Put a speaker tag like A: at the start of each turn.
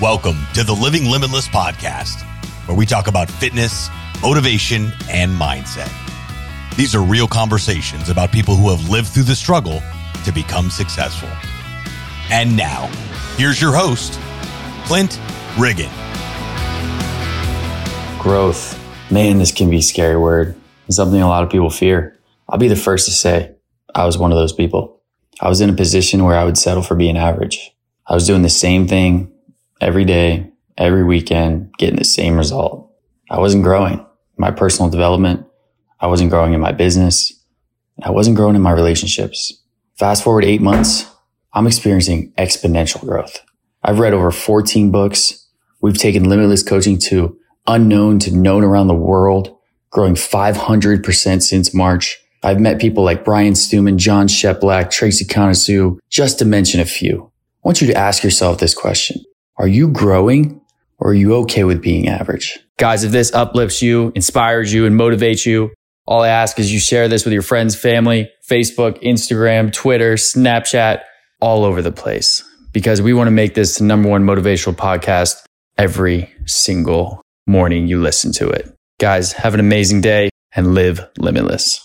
A: Welcome to the Living Limitless podcast, where we talk about fitness, motivation, and mindset. These are real conversations about people who have lived through the struggle to become successful. And now, here's your host, Clint Riggin.
B: Growth. Man, this can be a scary word. It's something a lot of people fear. I'll be the first to say I was one of those people. I was in a position where I would settle for being average. I was doing the same thing every day, every weekend, getting the same result. I wasn't growing my personal development. I wasn't growing in my business. I wasn't growing in my relationships. Fast forward eight months, I'm experiencing exponential growth. I've read over 14 books. We've taken limitless coaching to unknown to known around the world, growing 500% since March. I've met people like Brian Stuman, Jon Cheplak, Tracy Kanasu, just to mention a few. I want you to ask yourself this question. Are you growing or are you okay with being average? Guys, if this uplifts you, inspires you, and motivates you, all I ask is you share this with your friends, family, Facebook, Instagram, Twitter, Snapchat, all over the place because we want to make this the number one motivational podcast every single morning you listen to it. Guys, have an amazing day and live limitless.